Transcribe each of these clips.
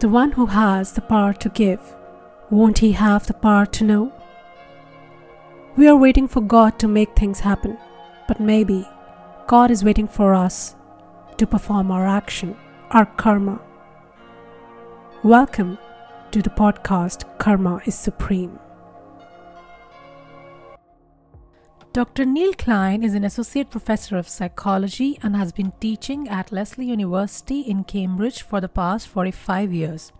The one who has the power to give, won't he have the power to know? We are waiting for God to make things happen, but maybe God is waiting for us to perform our action, our karma. Welcome to the podcast Karma is Supreme. Dr. Neal Klein is an associate professor of psychology and has been teaching at Lesley University in Cambridge for the past 45 years.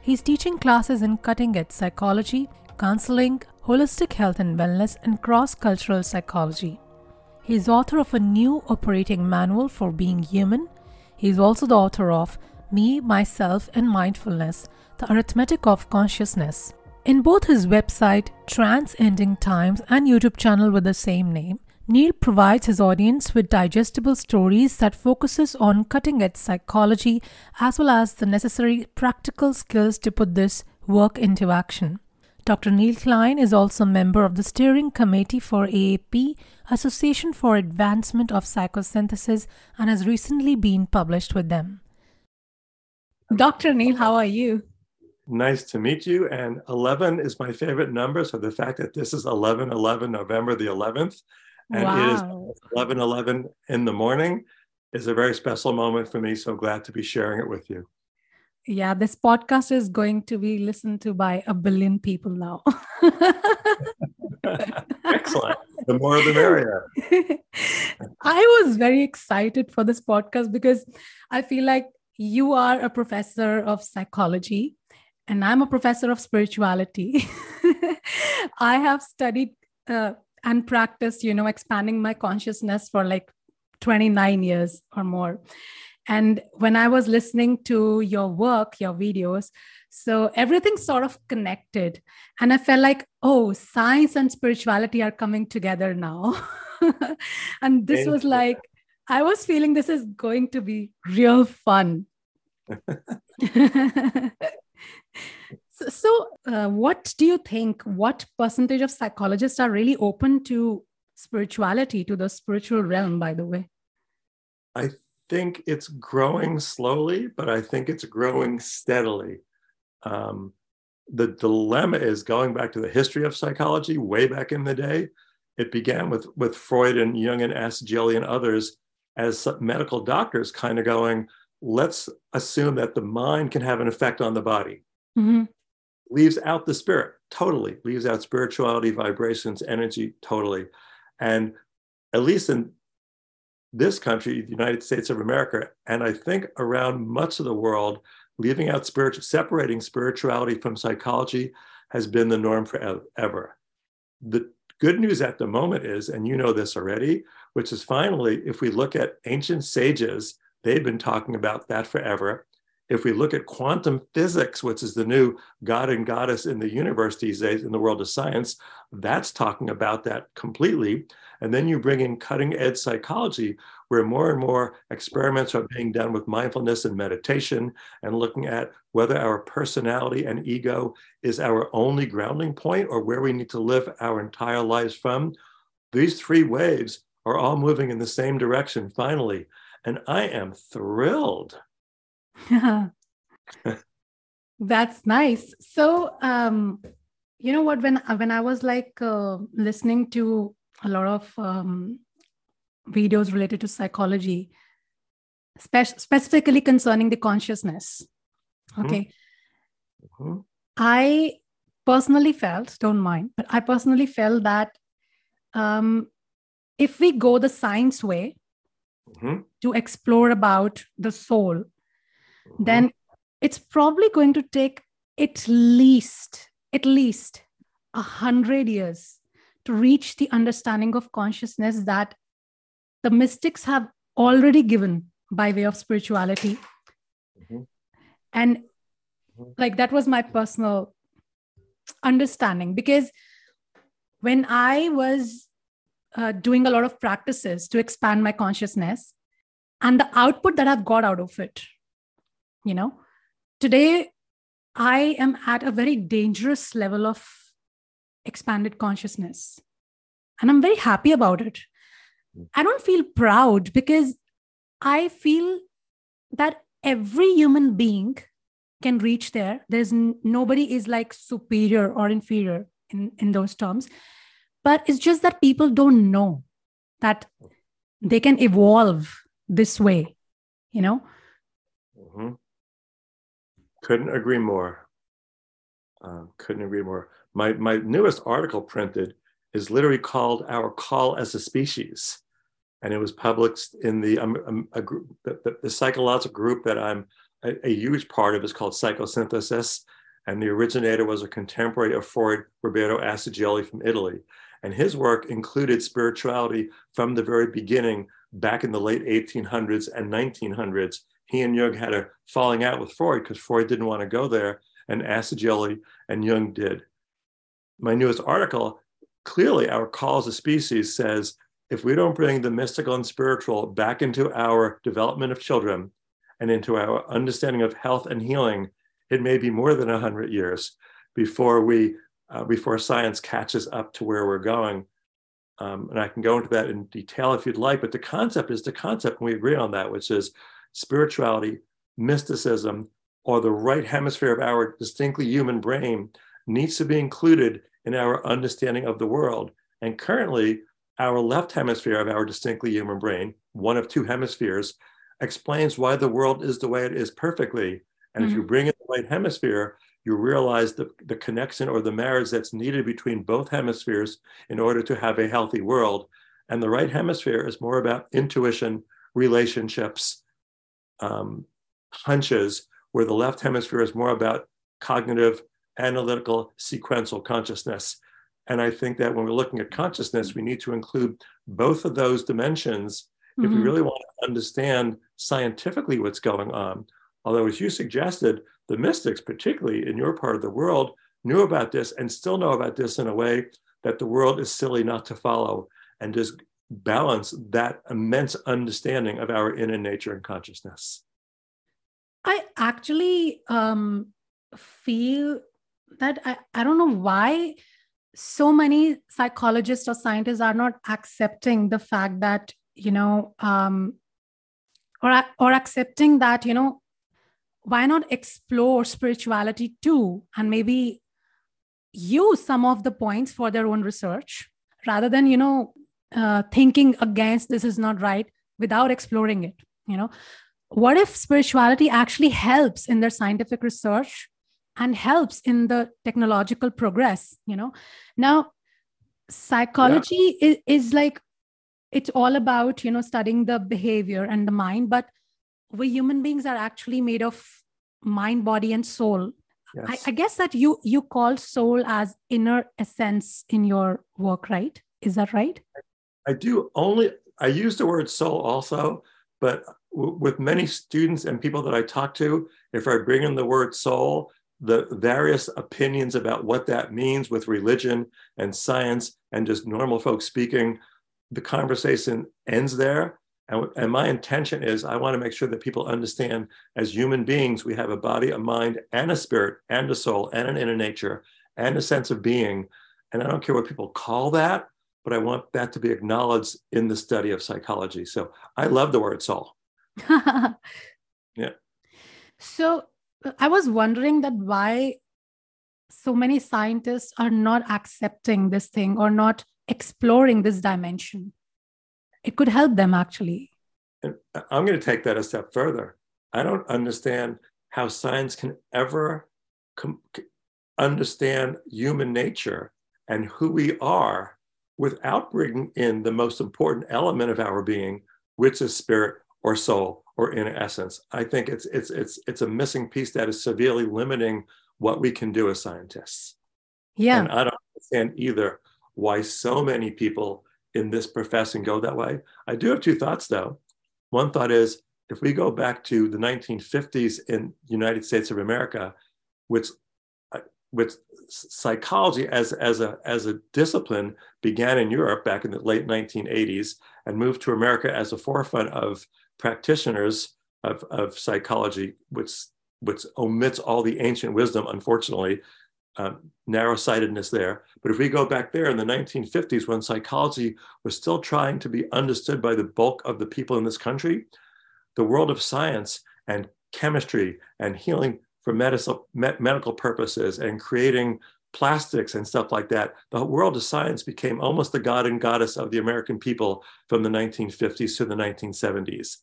He's teaching classes in cutting edge psychology, counseling, holistic health and wellness, and cross cultural psychology. He is author of a new operating manual for being human. He is also the author of Me, Myself, and Mindfulness The Arithmetic of Consciousness. In both his website, Trance-Ending Times, and YouTube channel with the same name, Neal provides his audience with digestible stories that focuses on cutting-edge psychology as well as the necessary practical skills to put this work into action. Dr. Neal Klein is also a member of the steering committee for AAP, Association for Advancement of Psychosynthesis, and has recently been published with them. Dr. Neal, how are you? Nice to meet you. And 11 is my favorite number. So the fact that this is 11 11, November the 11th, and wow. it is 11 11 in the morning is a very special moment for me. So glad to be sharing it with you. Yeah, this podcast is going to be listened to by a billion people now. Excellent. The more the merrier. I was very excited for this podcast because I feel like you are a professor of psychology and I'm a professor of spirituality. I have studied uh, and practiced, you know, expanding my consciousness for like 29 years or more. And when I was listening to your work, your videos, so everything sort of connected. And I felt like, oh, science and spirituality are coming together now. and this was like, I was feeling this is going to be real fun. So, so uh, what do you think? What percentage of psychologists are really open to spirituality, to the spiritual realm, by the way? I think it's growing slowly, but I think it's growing steadily. Um, the dilemma is going back to the history of psychology way back in the day. It began with, with Freud and Jung and Assagioli and others as medical doctors kind of going, let's assume that the mind can have an effect on the body. Mm-hmm leaves out the spirit totally, leaves out spirituality, vibrations, energy totally. And at least in this country, the United States of America, and I think around much of the world, leaving out spiritual, separating spirituality from psychology has been the norm forever. The good news at the moment is, and you know this already, which is finally, if we look at ancient sages, they've been talking about that forever if we look at quantum physics, which is the new god and goddess in the universe these days in the world of science, that's talking about that completely. And then you bring in cutting edge psychology, where more and more experiments are being done with mindfulness and meditation and looking at whether our personality and ego is our only grounding point or where we need to live our entire lives from. These three waves are all moving in the same direction finally. And I am thrilled That's nice. So, um, you know what? When when I was like uh, listening to a lot of um, videos related to psychology, spe- specifically concerning the consciousness, mm-hmm. okay, mm-hmm. I personally felt, don't mind, but I personally felt that um, if we go the science way mm-hmm. to explore about the soul, mm-hmm. then it's probably going to take at least at least a hundred years to reach the understanding of consciousness that the mystics have already given by way of spirituality mm-hmm. and mm-hmm. like that was my personal understanding because when i was uh, doing a lot of practices to expand my consciousness and the output that i've got out of it you know. Today i am at a very dangerous level of expanded consciousness and i'm very happy about it. I don't feel proud because i feel that every human being can reach there. There's n- nobody is like superior or inferior in in those terms but it's just that people don't know that they can evolve this way you know? Mm-hmm. couldn't agree more. Um, couldn't agree more. My my newest article printed is literally called our call as a species. And it was published in the um, um, a group the, the, psychological group that i'm a, a, huge part of is called psychosynthesis. And the originator was a contemporary of freud roberto assagioli from italy and his work included spirituality from the very beginning back in the late 1800s and 1900s he and jung had a falling out with freud because freud didn't want to go there and assagioli and jung did. My newest article clearly our call as a species says if we don't bring the mystical and spiritual back into our development of children and into our understanding of health and healing, it may be more than 100 years before we uh, before science catches up to where we're going. Um, and I can go into that in detail if you'd like, but the concept is the concept, and we agree on that, which is spirituality, mysticism, or the right hemisphere of our distinctly human brain needs to be included in our understanding of the world. And currently, our left hemisphere of our distinctly human brain, one of two hemispheres, explains why the world is the way it is perfectly. And mm-hmm. if you bring in the right hemisphere, you realize the, the connection or the marriage that's needed between both hemispheres in order to have a healthy world. And the right hemisphere is more about intuition, relationships, um, hunches, where the left hemisphere is more about cognitive, analytical, sequential consciousness. And I think that when we're looking at consciousness, we need to include both of those dimensions mm-hmm. if we mm-hmm. really want to understand scientifically what's going on. Although, as you suggested, the mystics, particularly in your part of the world, knew about this and still know about this in a way that the world is silly not to follow and just balance that immense understanding of our inner nature and consciousness. I actually um, feel that I, I don't know why so many psychologists or scientists are not accepting the fact that you know um, or or accepting that you know why not explore spirituality too? And maybe use some of the points for their own research rather than you know uh, thinking against this is not right without exploring it you know? What if spirituality actually helps in their scientific research and helps in the technological progress you know? Now psychology yeah. is, is like it's all about you know studying the behavior and the mind but we human beings are actually made of mind body and soul yes. I, I guess that you you call soul as inner essence in your work right is that right i do only i use the word soul also but w- with many students and people that i talk to if i bring in the word soul the various opinions about what that means with religion and science and just normal folks speaking, the conversation ends there. And, and, my intention is I want to make sure that people understand as human beings, we have a body, a mind, and a spirit, and a soul, and an inner nature, and a sense of being. And I don't care what people call that, but I want that to be acknowledged in the study of psychology. So I love the word soul. yeah. So I was wondering that why so many scientists are not accepting this thing or not exploring this dimension. It could help them actually. And I'm going to take that a step further. I don't understand how science can ever com- understand human nature and who we are without bringing in the most important element of our being, which is spirit or soul or in essence. I think it's it's it's it's a missing piece that is severely limiting what we can do as scientists. Yeah. And I don't understand either why so many people in this profession go that way. I do have two thoughts though. One thought is if we go back to the 1950s in United States of America, which uh, which psychology as, as, a, as a discipline began in Europe back in the late 1980s and moved to America as a forefront of practitioners of, of psychology, which, which omits all the ancient wisdom, unfortunately, um, narrow sightedness there. But if we go back there in the 1950s, when psychology was still trying to be understood by the bulk of the people in this country, the world of science and chemistry and healing for medical, purposes and creating plastics and stuff like that, the world of science became almost the god and goddess of the American people from the 1950s to the 1970s.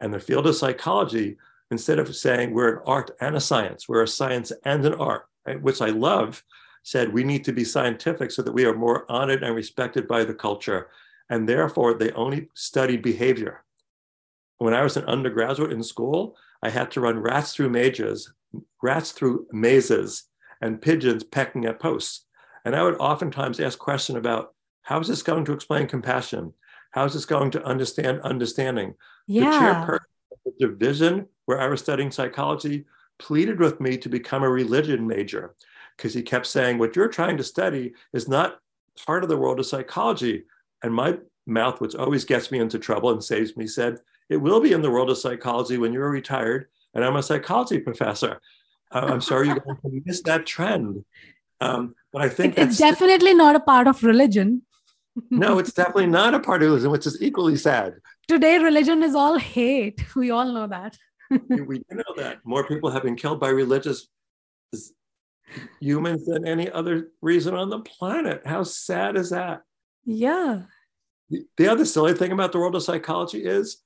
And the field of psychology, instead of saying we're an art and a science, we're a science and an art, which I love, said we need to be scientific so that we are more honored and respected by the culture. And therefore, they only studied behavior. When I was an undergraduate in school, I had to run rats through mazes, rats through mazes, and pigeons pecking at posts. And I would oftentimes ask questions about how is this going to explain compassion? How is this going to understand understanding? Yeah. The chairperson of the division where I was studying psychology pleaded with me to become a religion major because he kept saying, What you're trying to study is not part of the world of psychology. And my mouth, which always gets me into trouble and saves me, said, It will be in the world of psychology when you're retired and I'm a psychology professor. Uh, I'm sorry you're going to miss that trend. Um, but I think it's definitely not a part of religion. no, it's definitely not a part of religion, which is equally sad. Today, religion is all hate. We all know that. We do know that more people have been killed by religious humans than any other reason on the planet. How sad is that? Yeah. The, the other silly thing about the world of psychology is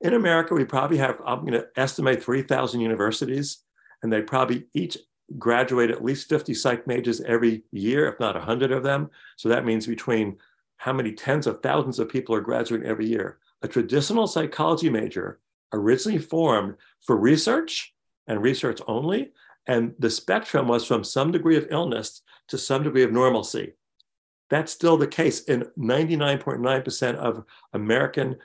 in America, we probably have, I'm going to estimate 3,000 universities, and they probably each graduate at least 50 psych majors every year, if not 100 of them. So that means between how many tens of thousands of people are graduating every year. A traditional psychology major originally formed for research and research only. And the spectrum was from some degree of illness to some degree of normalcy. That's still the case in 99.9% of American,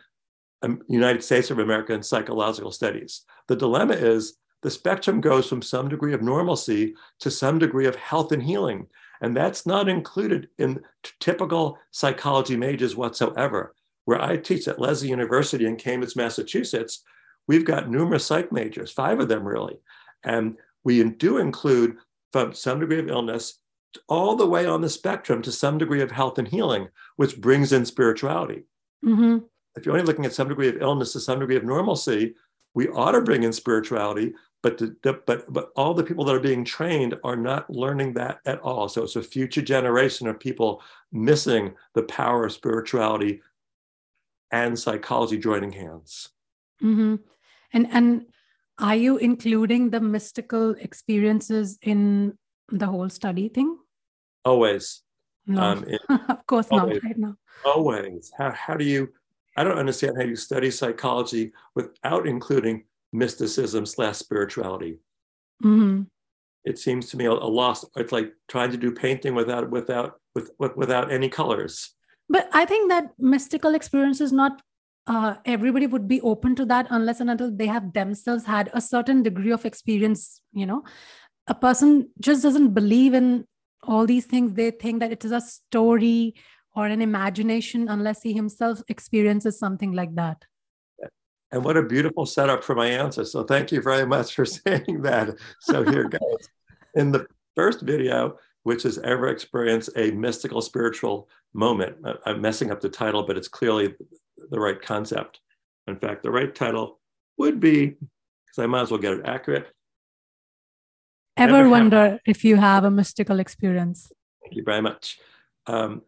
um, United States of American psychological studies. The dilemma is the spectrum goes from some degree of normalcy to some degree of health and healing. And that's not included in t- typical psychology majors whatsoever. Where I teach at Lesley University in Cambridge, Massachusetts, we've got numerous psych majors, five of them really. And we do include from some degree of illness all the way on the spectrum to some degree of health and healing, which brings in spirituality. Mm-hmm. If you're only looking at some degree of illness to some degree of normalcy, we ought to bring in spirituality, but the, the, but but all the people that are being trained are not learning that at all. So it's a future generation of people missing the power of spirituality and psychology joining hands. Mm-hmm. And and are you including the mystical experiences in the whole study thing? Always. No, um, it, of course always, not right now. Always. How, how do you, I don't understand how you study psychology without including mysticism slash spirituality. Mm-hmm. It seems to me a, a loss. It's like trying to do painting without, without, with, without any colors. But I think that mystical experience is not uh, everybody would be open to that unless and until they have themselves had a certain degree of experience you know. A person just doesn't believe in all these things. They think that it is a story or an imagination unless he himself experiences something like that. And what a beautiful setup for my answer. So thank you very much for saying that. So here goes. In the first video which has ever experienced a mystical spiritual moment i'm messing up the title but it's clearly the right concept. In fact, the right title would be, because I might as well get it accurate. Ever, Ever wonder have, if you have a mystical experience? Thank you very much. Um,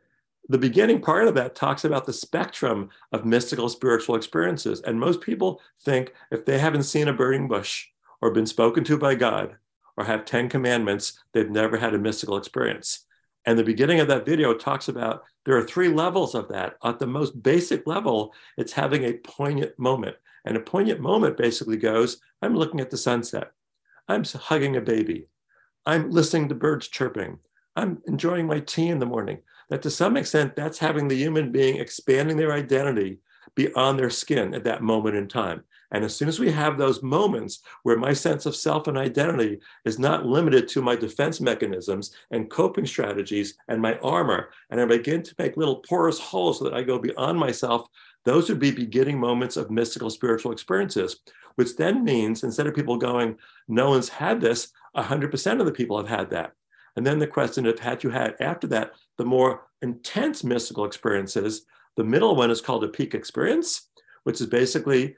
the beginning part of that talks about the spectrum of mystical spiritual experiences. And most people think if they haven't seen a burning bush or been spoken to by God or have 10 commandments, they've never had a mystical experience. And the beginning of that video talks about there are three levels of that. At the most basic level, it's having a poignant moment. And a poignant moment basically goes I'm looking at the sunset, I'm hugging a baby, I'm listening to birds chirping, I'm enjoying my tea in the morning. That to some extent, that's having the human being expanding their identity beyond their skin at that moment in time. And as soon as we have those moments where my sense of self and identity is not limited to my defense mechanisms and coping strategies and my armor, and I begin to make little porous holes so that I go beyond myself, those would be beginning moments of mystical spiritual experiences, which then means instead of people going, no one's had this, 100% of the people have had that. And then the question of had you had after that the more intense mystical experiences, the middle one is called a peak experience, which is basically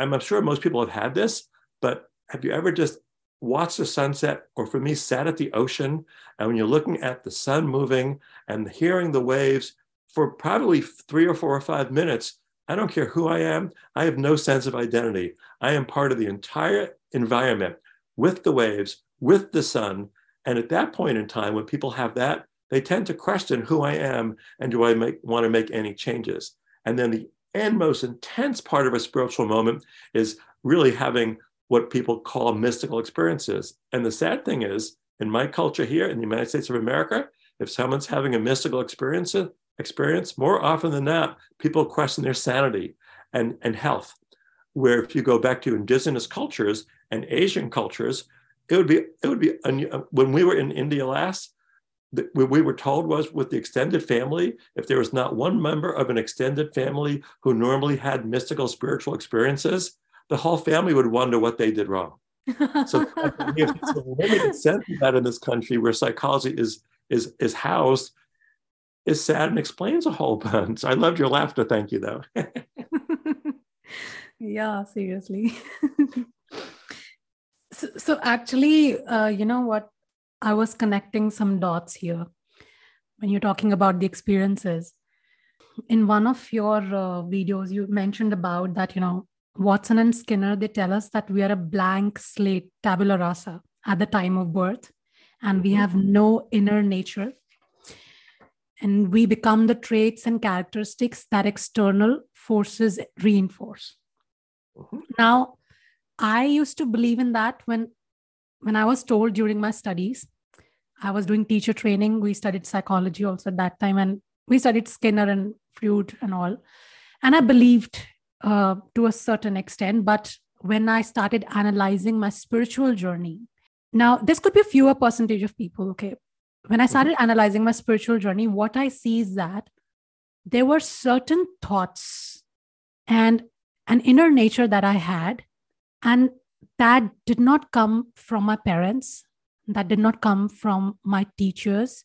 I'm sure most people have had this, but have you ever just watched the sunset, or for me, sat at the ocean. And when you're looking at the sun moving and hearing the waves for probably three or four or five minutes, I don't care who I am. I have no sense of identity. I am part of the entire environment with the waves, with the sun. And at that point in time, when people have that, they tend to question who I am and do I make, want to make any changes. And then the end most intense part of a spiritual moment is really having what people call mystical experiences. And the sad thing is, in my culture here in the United States of America, if someone's having a mystical experience, experience, more often than not, people question their sanity and, and health. Where if you go back to indigenous cultures and Asian cultures, it would be it would be uh, when we were in India last. What we were told was with the extended family, if there was not one member of an extended family who normally had mystical spiritual experiences, the whole family would wonder what they did wrong. so it's a limited sense of that in this country where psychology is is is housed is sad and explains a whole bunch. I loved your laughter. Thank you though. yeah, seriously. so, so actually, uh, you know what? I was connecting some dots here when you're talking about the experiences. In one of your uh, videos, you mentioned about that, you know, Watson and Skinner, they tell us that we are a blank slate, tabula rasa, at the time of birth, and we mm-hmm. have no inner nature. And we become the traits and characteristics that external forces reinforce. Mm-hmm. Now, I used to believe in that when, when I was told during my studies. I was doing teacher training. We studied psychology also at that time, and we studied Skinner and Freud and all. And I believed uh, to a certain extent. But when I started analyzing my spiritual journey, now this could be a fewer percentage of people, okay? When I mm-hmm. started analyzing my spiritual journey, what I see is that there were certain thoughts and an inner nature that I had, and that did not come from my parents, that did not come from my teachers,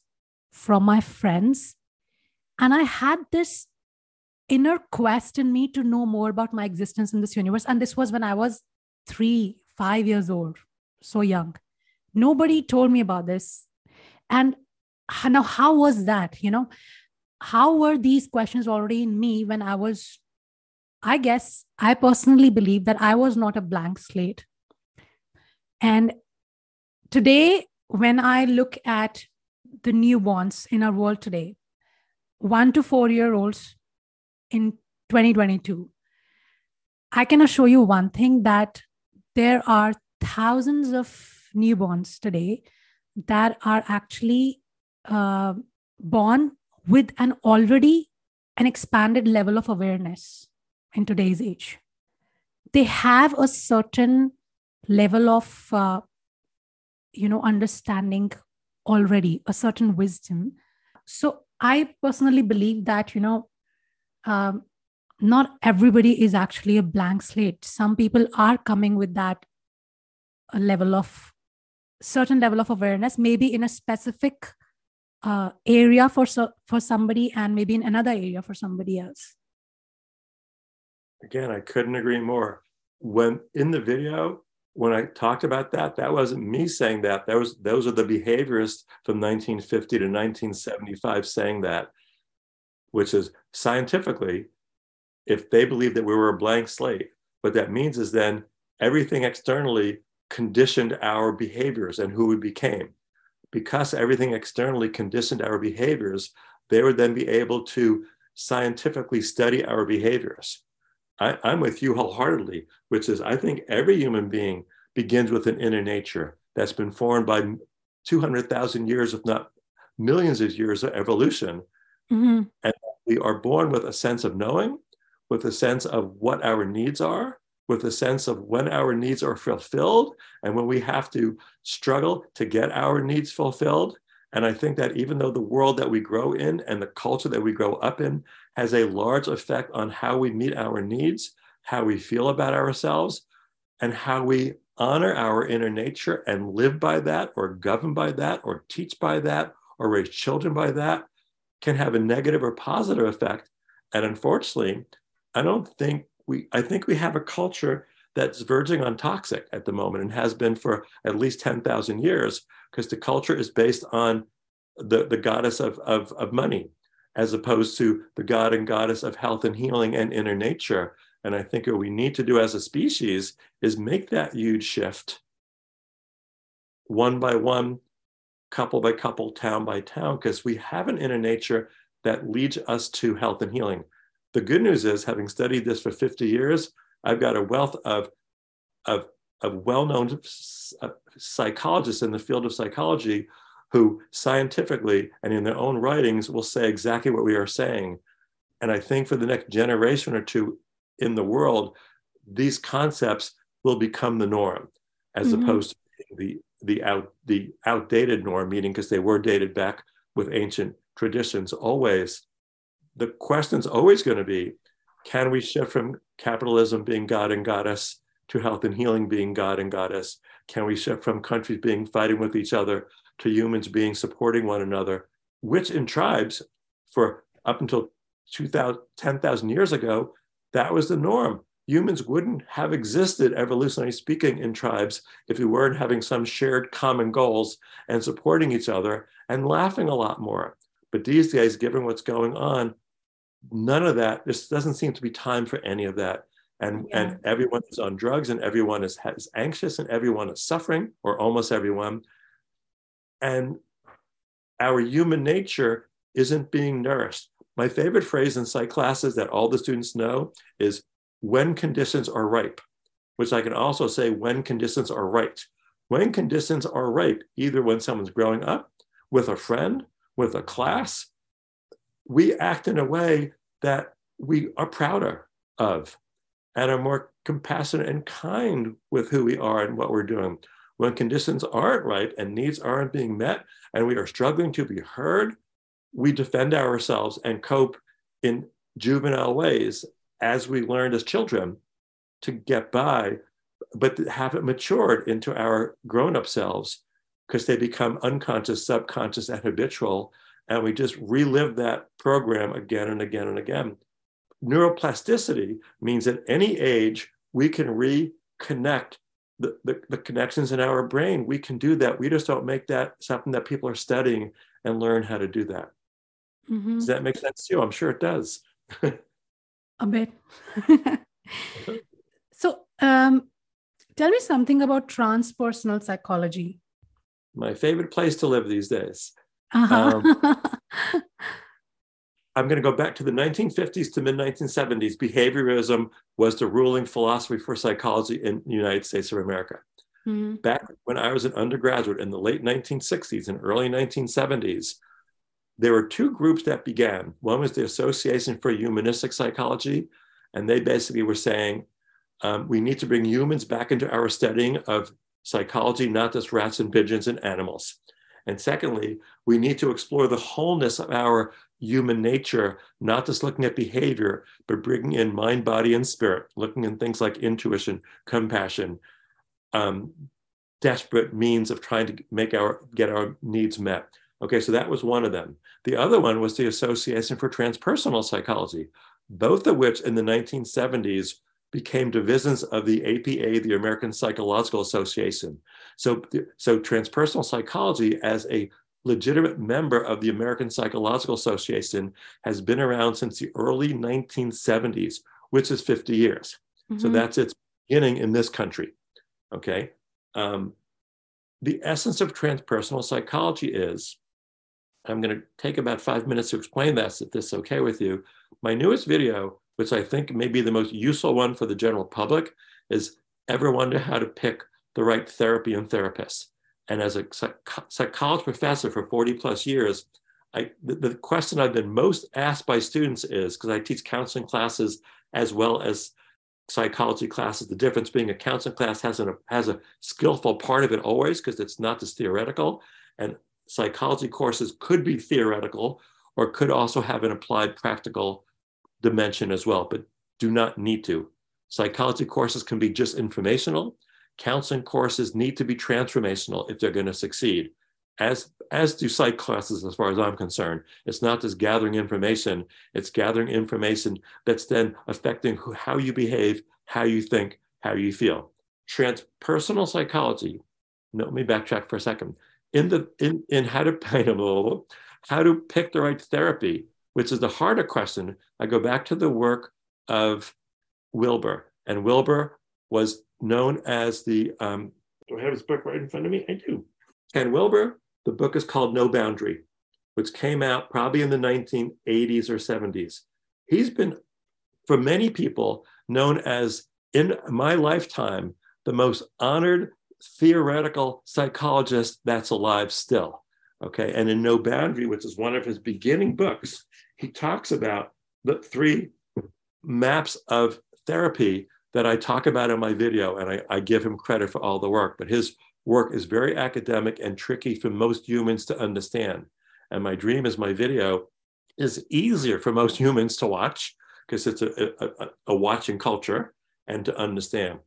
from my friends. And I had this inner quest in me to know more about my existence in this universe. And this was when I was three, five years old, so young. Nobody told me about this. And now, how was that? You know, how were these questions already in me when I was, I guess, I personally believe that I was not a blank slate. And today, when I look at the newborns in our world today, one to four year olds in 2022 i can assure you one thing that there are thousands of newborns today that are actually uh, born with an already an expanded level of awareness in today's age they have a certain level of uh, you know understanding already a certain wisdom so i personally believe that you know um, not everybody is actually a blank slate. Some people are coming with that level of certain level of awareness, maybe in a specific uh, area for so, for somebody, and maybe in another area for somebody else. Again, I couldn't agree more. When in the video, when I talked about that, that wasn't me saying that. That was those are the behaviorists from 1950 to 1975 saying that which is scientifically, if they believe that we were a blank slate, what that means is then everything externally conditioned our behaviors and who we became. Because everything externally conditioned our behaviors, they would then be able to scientifically study our behaviors. I, am with you wholeheartedly, which is I think every human being begins with an inner nature that's been formed by 200,000 years, if not millions of years of evolution. Mm-hmm. And we are born with a sense of knowing, with a sense of what our needs are, with a sense of when our needs are fulfilled and when we have to struggle to get our needs fulfilled. And I think that even though the world that we grow in and the culture that we grow up in has a large effect on how we meet our needs, how we feel about ourselves, and how we honor our inner nature and live by that, or govern by that, or teach by that, or raise children by that, can have a negative or positive effect. And unfortunately, I don't think we, I think we have a culture that's verging on toxic at the moment and has been for at least 10,000 years because the culture is based on the, the goddess of, of, of money as opposed to the god and goddess of health and healing and inner nature. And I think what we need to do as a species is make that huge shift one by one, couple by couple, town by town, because we have an inner nature that leads us to health and healing. The good news is, having studied this for 50 years, I've got a wealth of, of, of well known uh, psychologists in the field of psychology who scientifically and in their own writings will say exactly what we are saying. And I think for the next generation or two in the world, these concepts will become the norm as mm-hmm. opposed to the the out the outdated norm, meaning because they were dated back with ancient traditions always. The question's always going to be, can we shift from capitalism being God and goddess to health and healing being God and goddess? Can we shift from countries being fighting with each other to humans being supporting one another, which in tribes for up until 10,000 years ago, that was the norm humans wouldn't have existed, evolutionarily speaking, in tribes if we weren't having some shared common goals and supporting each other and laughing a lot more. But these days, given what's going on, none of that, this doesn't seem to be time for any of that. And, yeah. and everyone is on drugs and everyone is, is anxious and everyone is suffering, or almost everyone. And our human nature isn't being nourished. My favorite phrase in psych classes that all the students know is when conditions are ripe, which I can also say when conditions are right. When conditions are ripe, either when someone's growing up with a friend, with a class, we act in a way that we are prouder of and are more compassionate and kind with who we are and what we're doing. When conditions aren't right and needs aren't being met and we are struggling to be heard, we defend ourselves and cope in juvenile ways as we learned as children to get by, but have it matured into our grown up selves because they become unconscious, subconscious, and habitual. And we just relive that program again and again and again. Neuroplasticity means at any age, we can reconnect the, the, the, connections in our brain. We can do that. We just don't make that something that people are studying and learn how to do that. Mm-hmm. Does that make sense to you? I'm sure it does. a bit. so, um, tell me something about transpersonal psychology. My favorite place to live these days. Uh-huh. Um, I'm going to go back to the 1950s to mid 1970s. Behaviorism was the ruling philosophy for psychology in the United States of America. Mm-hmm. Back when I was an undergraduate in the late 1960s and early 1970s, there were two groups that began. One was the Association for Humanistic Psychology, and they basically were saying um, we need to bring humans back into our studying of psychology, not just rats and pigeons and animals. And secondly, we need to explore the wholeness of our human nature, not just looking at behavior, but bringing in mind, body, and spirit, looking in things like intuition, compassion, um, desperate means of trying to make our get our needs met. Okay, so that was one of them. The other one was the Association for Transpersonal Psychology, both of which in the 1970s became divisions of the APA, the American Psychological Association. So, so transpersonal psychology as a legitimate member of the American Psychological Association has been around since the early 1970s, which is 50 years. Mm-hmm. So that's its beginning in this country. Okay. Um, the essence of transpersonal psychology is I'm going to take about five minutes to explain this, if this is okay with you. My newest video, which I think may be the most useful one for the general public, is ever wonder how to pick the right therapy and therapist? And as a psych- psychology professor for 40 plus years, I, the, the question I've been most asked by students is because I teach counseling classes as well as psychology classes. The difference being a counseling class has, an, has a skillful part of it always because it's not just theoretical. And psychology courses could be theoretical or could also have an applied practical dimension as well, but do not need to. Psychology courses can be just informational. Counseling courses need to be transformational if they're going to succeed, as, as do psych classes, as far as I'm concerned. It's not just gathering information, it's gathering information that's then affecting who, how you behave, how you think, how you feel. Transpersonal psychology, no, let me backtrack for a second. In the in, in how to paint a little, how to pick the right therapy, which is the harder question, I go back to the work of Wilber. And Wilber was known as the, um, do I have his book right in front of me? I do. Ken Wilber, the book is called No Boundary, which came out probably in the 1980s or 70s. He's been, for many people, known as, in my lifetime, the most honored theoretical psychologist that's alive still. Okay. And in No Boundary, which is one of his beginning books, he talks about the three maps of therapy that I talk about in my video, and I, I, give him credit for all the work. But his work is very academic and tricky for most humans to understand. And my dream is my video is easier for most humans to watch because it's a, a, a, watching culture and to understand.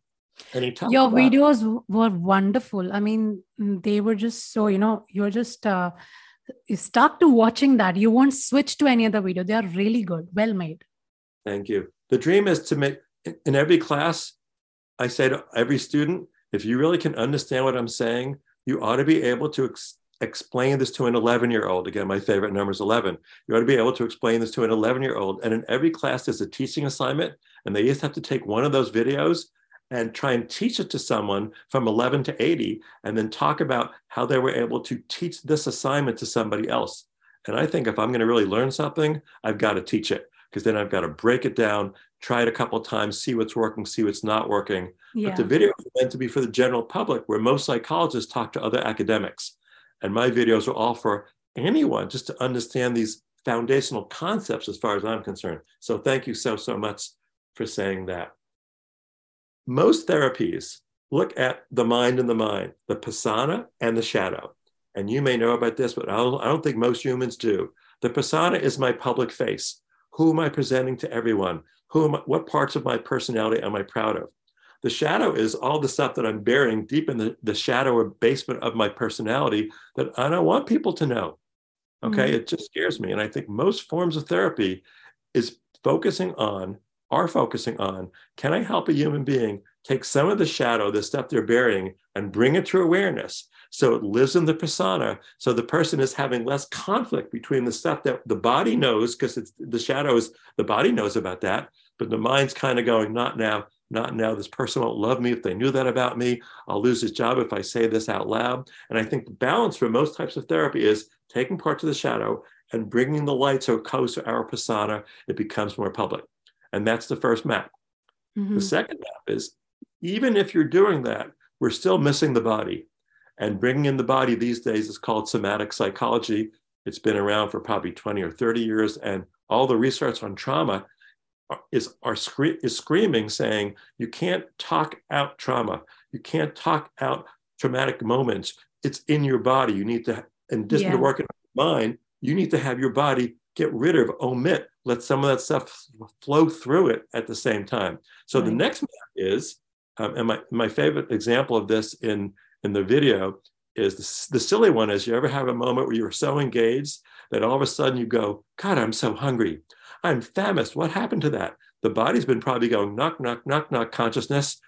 And he Your about, videos were wonderful. I mean, they were just so, you know, you're just uh, stuck to watching that. You won't switch to any other video. They are really good, well made. Thank you. The dream is to make in every class, I say to every student, if you really can understand what I'm saying, you ought to be able to ex- explain this to an 11 year old. Again, my favorite number is 11. You ought to be able to explain this to an 11 year old. And in every class, there's a teaching assignment, and they just have to take one of those videos and try and teach it to someone from 11 to 80, and then talk about how they were able to teach this assignment to somebody else. And I think if I'm going to really learn something, I've got to teach it because then I've got to break it down, try it a couple times, see what's working, see what's not working. Yeah. But the video is meant to be for the general public, where most psychologists talk to other academics. And my videos are all for anyone just to understand these foundational concepts as far as I'm concerned. So thank you so, so much for saying that. Most therapies look at the mind and the mind, the persona and the shadow. And you may know about this, but I don't, I don't think most humans do. The persona is my public face. Who am I presenting to everyone? Who am I, what parts of my personality am I proud of? The shadow is all the stuff that I'm burying deep in the, the shadow or basement of my personality that I don't want people to know. Okay. Mm-hmm. It just scares me. And I think most forms of therapy is focusing on, are focusing on, can I help a human being take some of the shadow, the stuff they're burying, and bring it to awareness so it lives in the persona. So the person is having less conflict between the stuff that the body knows, because it's the shadows, the body knows about that, but the mind's kind of going, not now, not now. This person won't love me if they knew that about me. I'll lose his job if I say this out loud. And I think the balance for most types of therapy is taking parts of the shadow and bringing the light so it goes to our persona, it becomes more public. And that's the first map. Mm-hmm. The second map is even if you're doing that, we're still missing the body. And bringing in the body these days is called somatic psychology. It's been around for probably 20 or 30 years. And all the research on trauma is, are scre- is screaming saying you can't talk out trauma. You can't talk out traumatic moments. It's in your body. You need to, in addition yeah. to working on your mind, you need to have your body get rid of, omit, let some of that stuff flow through it at the same time. So right. the next map is, um, and my, my favorite example of this in in the video is the, the silly one is you ever have a moment where you're so engaged that all of a sudden you go, God, I'm so hungry. I'm famished. What happened to that? The body's been probably going, knock, knock, knock, knock, consciousness.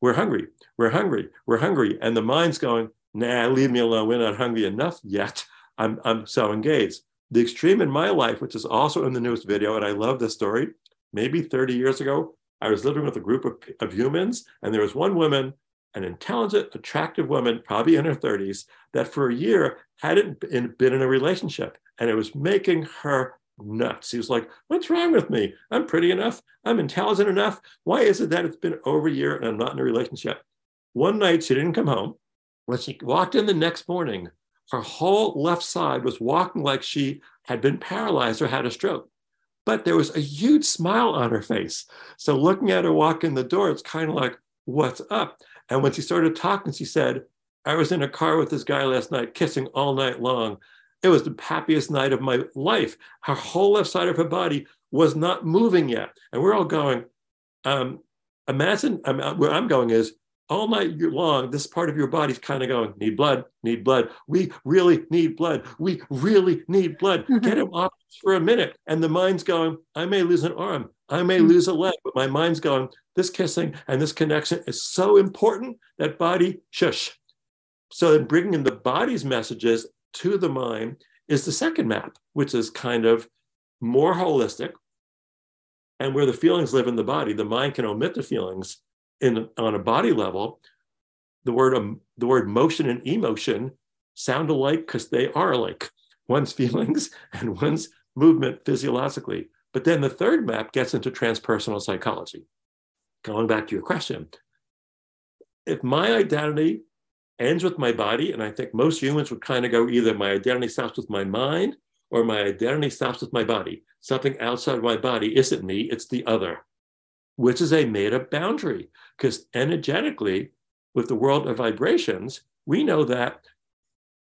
We're hungry. We're hungry. We're hungry. And the mind's going, nah, leave me alone. We're not hungry enough yet. I'm, I'm so engaged. The extreme in my life, which is also in the newest video, and I love this story, maybe 30 years ago, I was living with a group of, of humans, and there was one woman an intelligent, attractive woman, probably in her 30s, that for a year hadn't been in a relationship. And it was making her nuts. He was like, What's wrong with me? I'm pretty enough. I'm intelligent enough. Why is it that it's been over a year and I'm not in a relationship? One night she didn't come home. When she walked in the next morning, her whole left side was walking like she had been paralyzed or had a stroke. But there was a huge smile on her face. So looking at her walk in the door, it's kind of like, What's up? And when she started talking, she said, I was in a car with this guy last night, kissing all night long. It was the happiest night of my life. Her whole left side of her body was not moving yet. And we're all going, um, imagine I'm, where I'm going is all night long, this part of your body's kind of going, need blood, need blood. We really need blood. We really need blood. Mm-hmm. Get him off for a minute. And the mind's going, I may lose an arm, I may mm-hmm. lose a leg, but my mind's going, this kissing and this connection is so important that body, shush. So then bringing in the body's messages to the mind is the second map, which is kind of more holistic and where the feelings live in the body. The mind can omit the feelings in on a body level, the word um, the word motion and emotion sound alike because they are alike. One's feelings and one's movement physiologically. But then the third map gets into transpersonal psychology. Going back to your question, if my identity ends with my body, and I think most humans would kind of go either my identity stops with my mind or my identity stops with my body. Something outside my body isn't me, it's the other which is a made up boundary. Because energetically, with the world of vibrations, we know that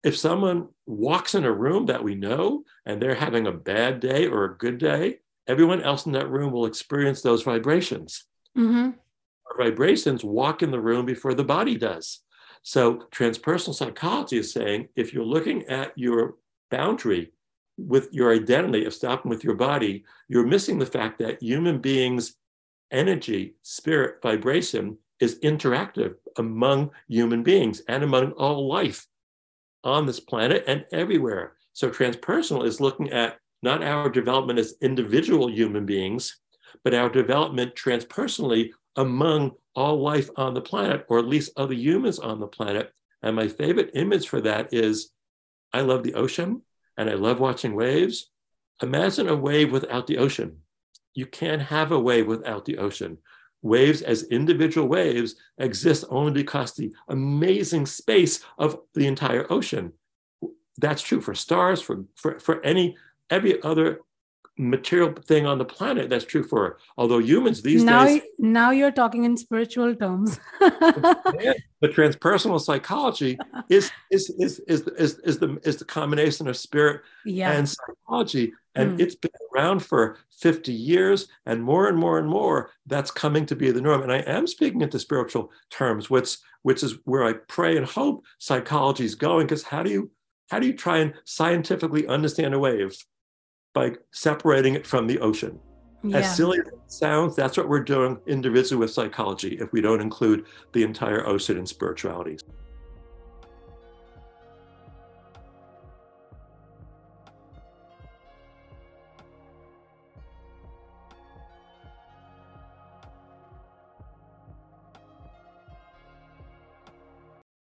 if someone walks in a room that we know and they're having a bad day or a good day, everyone else in that room will experience those vibrations. Mm-hmm. Our vibrations walk in the room before the body does. So, transpersonal psychology is saying if you're looking at your boundary with your identity of stopping with your body, you're missing the fact that human beings energy, spirit, vibration is interactive among human beings and among all life on this planet and everywhere. So, transpersonal is looking at not our development as individual human beings, but our development transpersonally among all life on the planet, or at least other humans on the planet. And my favorite image for that is I love the ocean and I love watching waves. Imagine a wave without the ocean you can't have a wave without the ocean. Waves as individual waves exist only because the amazing space of the entire ocean. That's true for stars, for, for, for any every other material thing on the planet that's true for although humans these now, days now you're talking in spiritual terms but transpersonal psychology is is, is is is is the is the combination of spirit yeah. and psychology and mm. it's been around for 50 years and more and more and more that's coming to be the norm and i am speaking into spiritual terms which which is where i pray and hope psychology is going because how do you how do you try and scientifically understand a wave by separating it from the ocean. Yeah. As silly as it sounds, that's what we're doing individually with psychology if we don't include the entire ocean in spirituality.